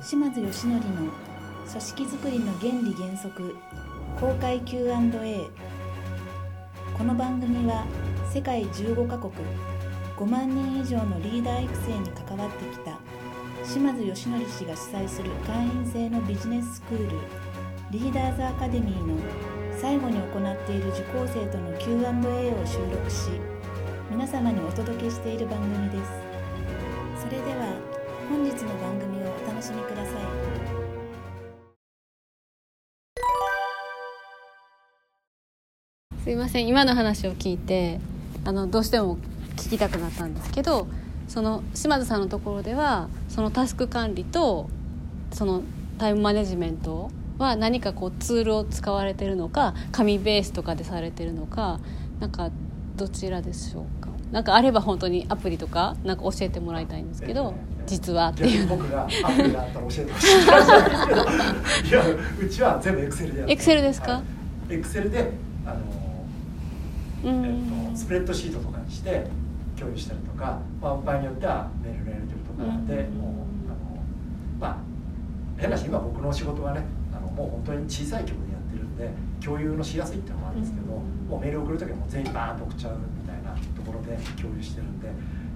島津義則の組織づくりの原理原則公開 Q&A この番組は世界15カ国5万人以上のリーダー育成に関わってきた島津義則氏が主催する会員制のビジネススクールリーダーズアカデミーの最後に行っている受講生との Q&A を収録し皆様にお届けしている番組です。それでは本日の番組楽しみください。すいません。今の話を聞いてあのどうしても聞きたくなったんですけどその島津さんのところではそのタスク管理とそのタイムマネジメントは何かこうツールを使われてるのか紙ベースとかでされてるのかなんかどちらでしょうか？なんかあれば本当にアプリとかなんか教えてもらいたいんですけど、実はっていう。僕がアプリがあったら教えてほしい。いやうちは全部エクセルでやってエクセルですか？エクセルであの、うん。えっと、スプレッドシートとかにして共有したりとか、まあ、場合によってはメールのやり取りとかで、うん。もうあのまあ変な話今僕の仕事はねあのもう本当に小さい規模でやってるんで共有のしやすいっていうのもあるんですけど、うん。もうメール送る時はもう全員バーンと送っちゃうみたいなところで共有してるんで、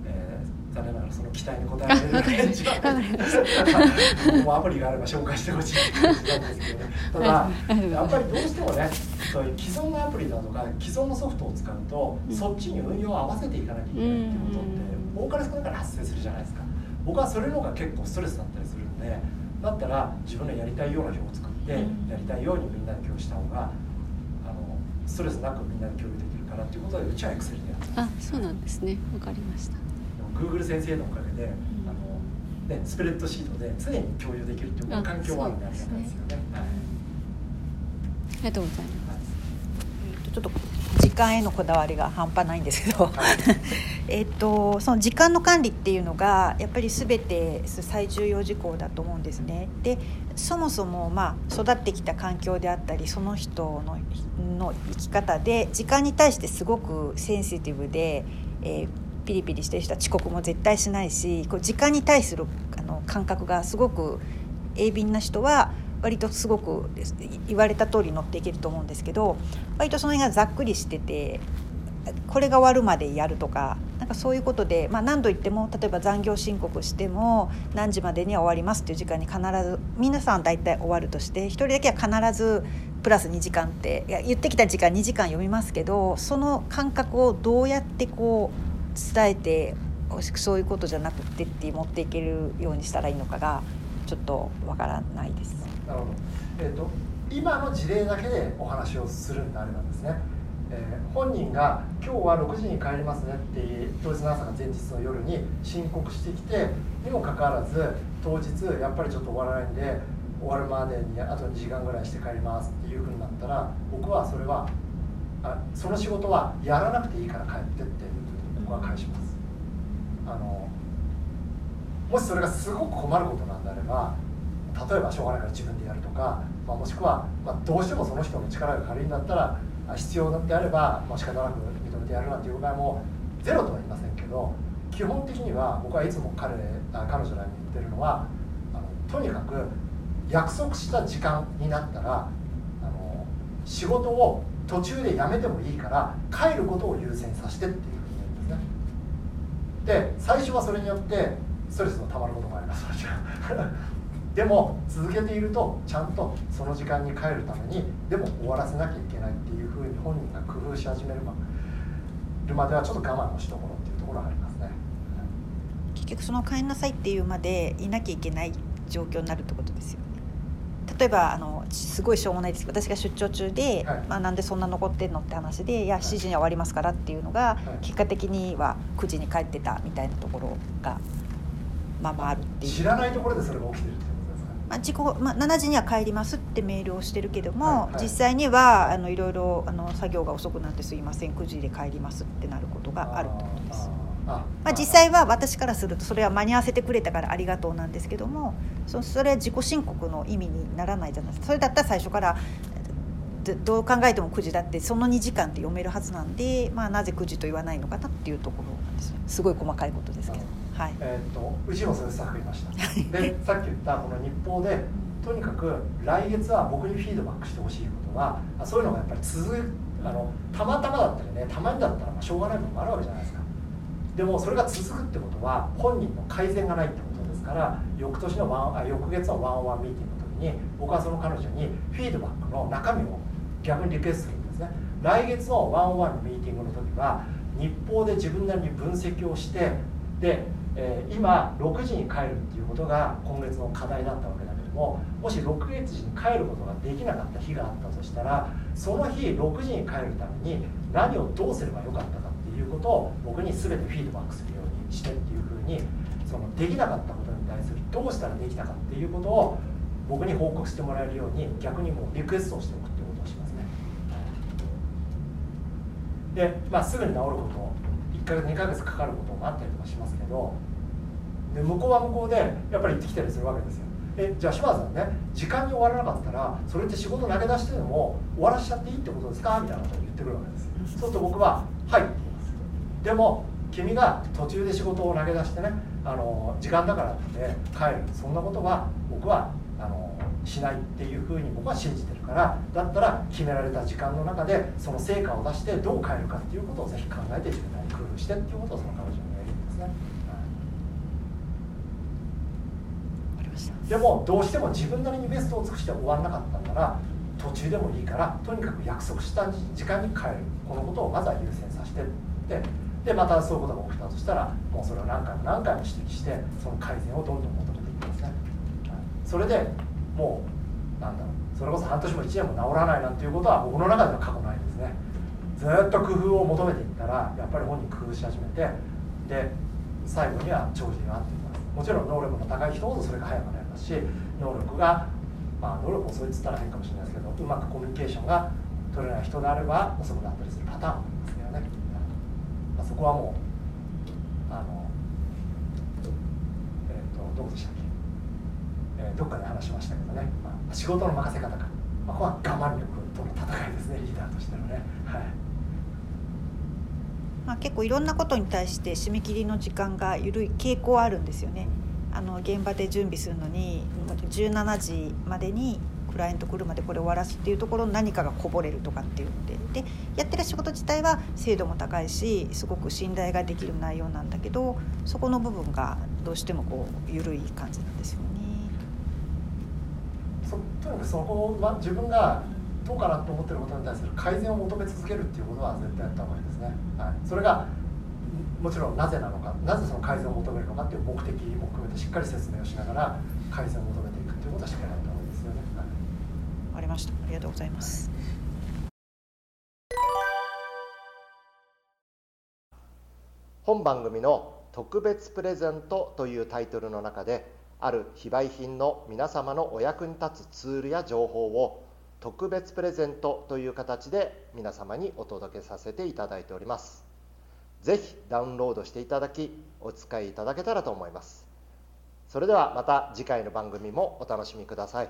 えー残念ながらその期待に応えられる返事はもうアプリがあれば紹介してほしいって感じなんですけどね。ただやっぱりどうしてもねそういう既存のアプリだとか既存のソフトを使うと、うん。そっちに運用を合わせていかなきゃいけないっていうことって、多かれ少なかれ発生するじゃないですか。僕はそれの方が結構ストレスだったりするんでだったら自分のやりたいような表を作って、うん。やりたいようにみんなで共有した方があのストレスなくみんなで共有できるからっていうことでうちはエクセルでやってます。あそうなんですね。わかりました。でも Google 先生のおかげで、あのね、スプレッドシートで常に共有できるっていうあ環境もあるんでありがたいですよね。はい。ありがとうございます。えっとちょっと時間へのこだわりが半端ないんですけどえっとその時間の管理っていうのがやっぱり全て最重要事項だと思うんですね。でそもそもまあ育ってきた環境であったりその人のの生き方で時間に対してすごくセンシティブで、えーピリピリしてる人は遅刻も絶対しないしこう時間に対するあの感覚がすごく鋭敏な人は割とすごく言われた通り乗っていけると思うんですけど割とその辺がざっくりしててこれが終わるまでやるとかなんかそういうことで、まあ、何度言っても例えば残業申告しても何時までには終わりますっていう時間に必ず皆さん大体終わるとして1人だけは必ずプラス2時間っていや言ってきた時間2時間読みますけどその感覚をどうやってこう伝えてそういうことじゃなくてって持っていけるようにしたらいいのかがちょっとわからないです。なるほど、えー、と今の事例だけでお話をするんであればですね、えー本人が今日は6時に帰りますねって当日の朝か前日の夜に申告してきてにもかかわらず当日やっぱりちょっと終わらないんで終わるまでにあと2時間ぐらいして帰りますっていうふうになったら僕はそれはあその仕事はやらなくていいから帰ってって僕は返します。あのもしそれがすごく困ることなんであれば例えばしょうがないから自分でやるとか、まあ、もしくは、まあ、どうしてもその人の力が軽いんだったら必要であれば、まあ、仕方なく認めてやるなんていう場合もゼロとは言いませんけど基本的には僕はいつも彼彼女らに言ってるのはあのとにかく約束した時間になったらあの仕事を途中でやめてもいいから帰ることを優先させてっていうふうに言うんですね。で最初はそれによってストレスがたまることもありますもちろんでも続けているとちゃんとその時間に帰るためにでも終わらせなきゃいけないっていうふうに本人が工夫し始めるまではちょっと我慢のしどころっていうところがありますね。結局その帰んなさいっていうまでいなきゃいけない状況になるってことですよね。例えばあのすごいしょうもないですけど私が出張中で、はい。まあ、なんでそんな残ってんのって話でいや7時には終わりますからっていうのが、い。結果的には9時に帰ってたみたいなところがまあまああるっていう。知らないところでそれが起きてるってことですかまあ、時刻まあ、7時には帰りますってメールをしてるけども、はいはい実際にはあのいろいろあの作業が遅くなってすいません9時で帰りますってなることがあるってことです。まあ、実際は私からするとそれは間に合わせてくれたからありがとうなんですけどもそそれは自己申告の意味にならないじゃないですかそれだったら最初からどどう考えても9時だってその2時間って読めるはずなんで、まあ、なぜ9時と言わないのかなっていうところなんですねすごい細かいことですけど。はい、えーと、うちもそういうスタッフいました。でさっき言ったこの日報でとにかく来月は僕にフィードバックしてほしいことはそういうのがやっぱり続あのたまたまだったりねたまにだったらまあしょうがない部分もあるわけじゃないですか。でもそれが続くってことは本人の改善がないってことですから翌年のワンあ翌月のワンオンワンミーティングの時に僕はその彼女にフィードバックの中身を逆にリクエストするんですね。来月のワンオンワンのミーティングの時は日報で自分なりに分析をしてで、えー、今6時に帰るっていうことが今月の課題だったわけだけどももし6月時に帰ることができなかった日があったとしたらその日6時に帰るために何をどうすればよかったかっていうことを僕に全てフィードバックするようにしてっていうふうにそのできなかったことに対するどうしたらできたかっていうことを僕に報告してもらえるように逆にもうリクエストをしておくってことをしますね。で、まあ、すぐに治ること1か月2か月かかることもあったりとかしますけどで向こうは向こうでやっぱり行ってきたりするわけですよ。えじゃあ島津さんね時間に終わらなかったらそれって仕事投げ出してでも終わらしちゃっていいってことですか？みたいなことを言ってくるわけです。そうすると僕は「はい」って言います。でも君が途中で仕事を投げ出してねあの時間だからって帰る。そんなことは僕はあのしないっていうふうに僕は信じてるからだったら決められた時間の中でその成果を出してどう変えるかっていうことをぜひ考えて自分なりに工夫してっていうことをその彼女に言えるんですね。でもどうしても自分なりにベストを尽くして終わらなかったんなら途中でもいいからとにかく約束した時間に帰る。このことをまずは優先させてって。でまたそういうことが起きたとしたらもうそれを何回も何回も指摘してその改善をどんどん求めていくんですね、はい、それでもうなんだろう。それこそ半年も1年も治らないなんていうことは僕の中では過去ないですねずっと工夫を求めていったらやっぱり本人工夫し始めてで最後には長寿があっていきます。もちろん能力の高い人ほどそれが早くなりますし能力がまあ能力もそう言ったら変かもしれないですけどうまくコミュニケーションが取れない人であれば遅くなったりするパターンもありますけどね、まあ、そこはもうあのえっ、ー、とどこでしたっけ、えー、どっかで話しましたけどね、まあ、仕事の任せ方か、まあ、ここは我慢力との戦いですねリーダーとしてのね。はい。まあ、結構いろんなことに対して締め切りの時間が緩い傾向あるんですよね。あの現場で準備するのに17時までにクライアント来るまでこれ終わらすっていうところ何かがこぼれるとかっていうのででやってる仕事自体は精度も高いしすごく信頼ができる内容なんだけどそこの部分がどうしてもこう緩い感じなんですよね。そとにかくそこは自分がどうかなと思ってることに対する改善を求め続けるっていうことは絶対やった方がいいですね。はい、それがもちろんなぜなのかなぜその改善を求めるのかっていう目的も含めてしっかり説明をしながら改善を求めていくっていうことはしっかりやった方がいいですよね。はい、ありましたありがとうございます。本番組の特別プレゼントというタイトルの中である非売品の皆様のお役に立つツールや情報を特別プレゼントという形で皆様にお届けさせていただいております。是非ダウンロードしていただきお使いいただけたらと思います。それではまた次回の番組もお楽しみください。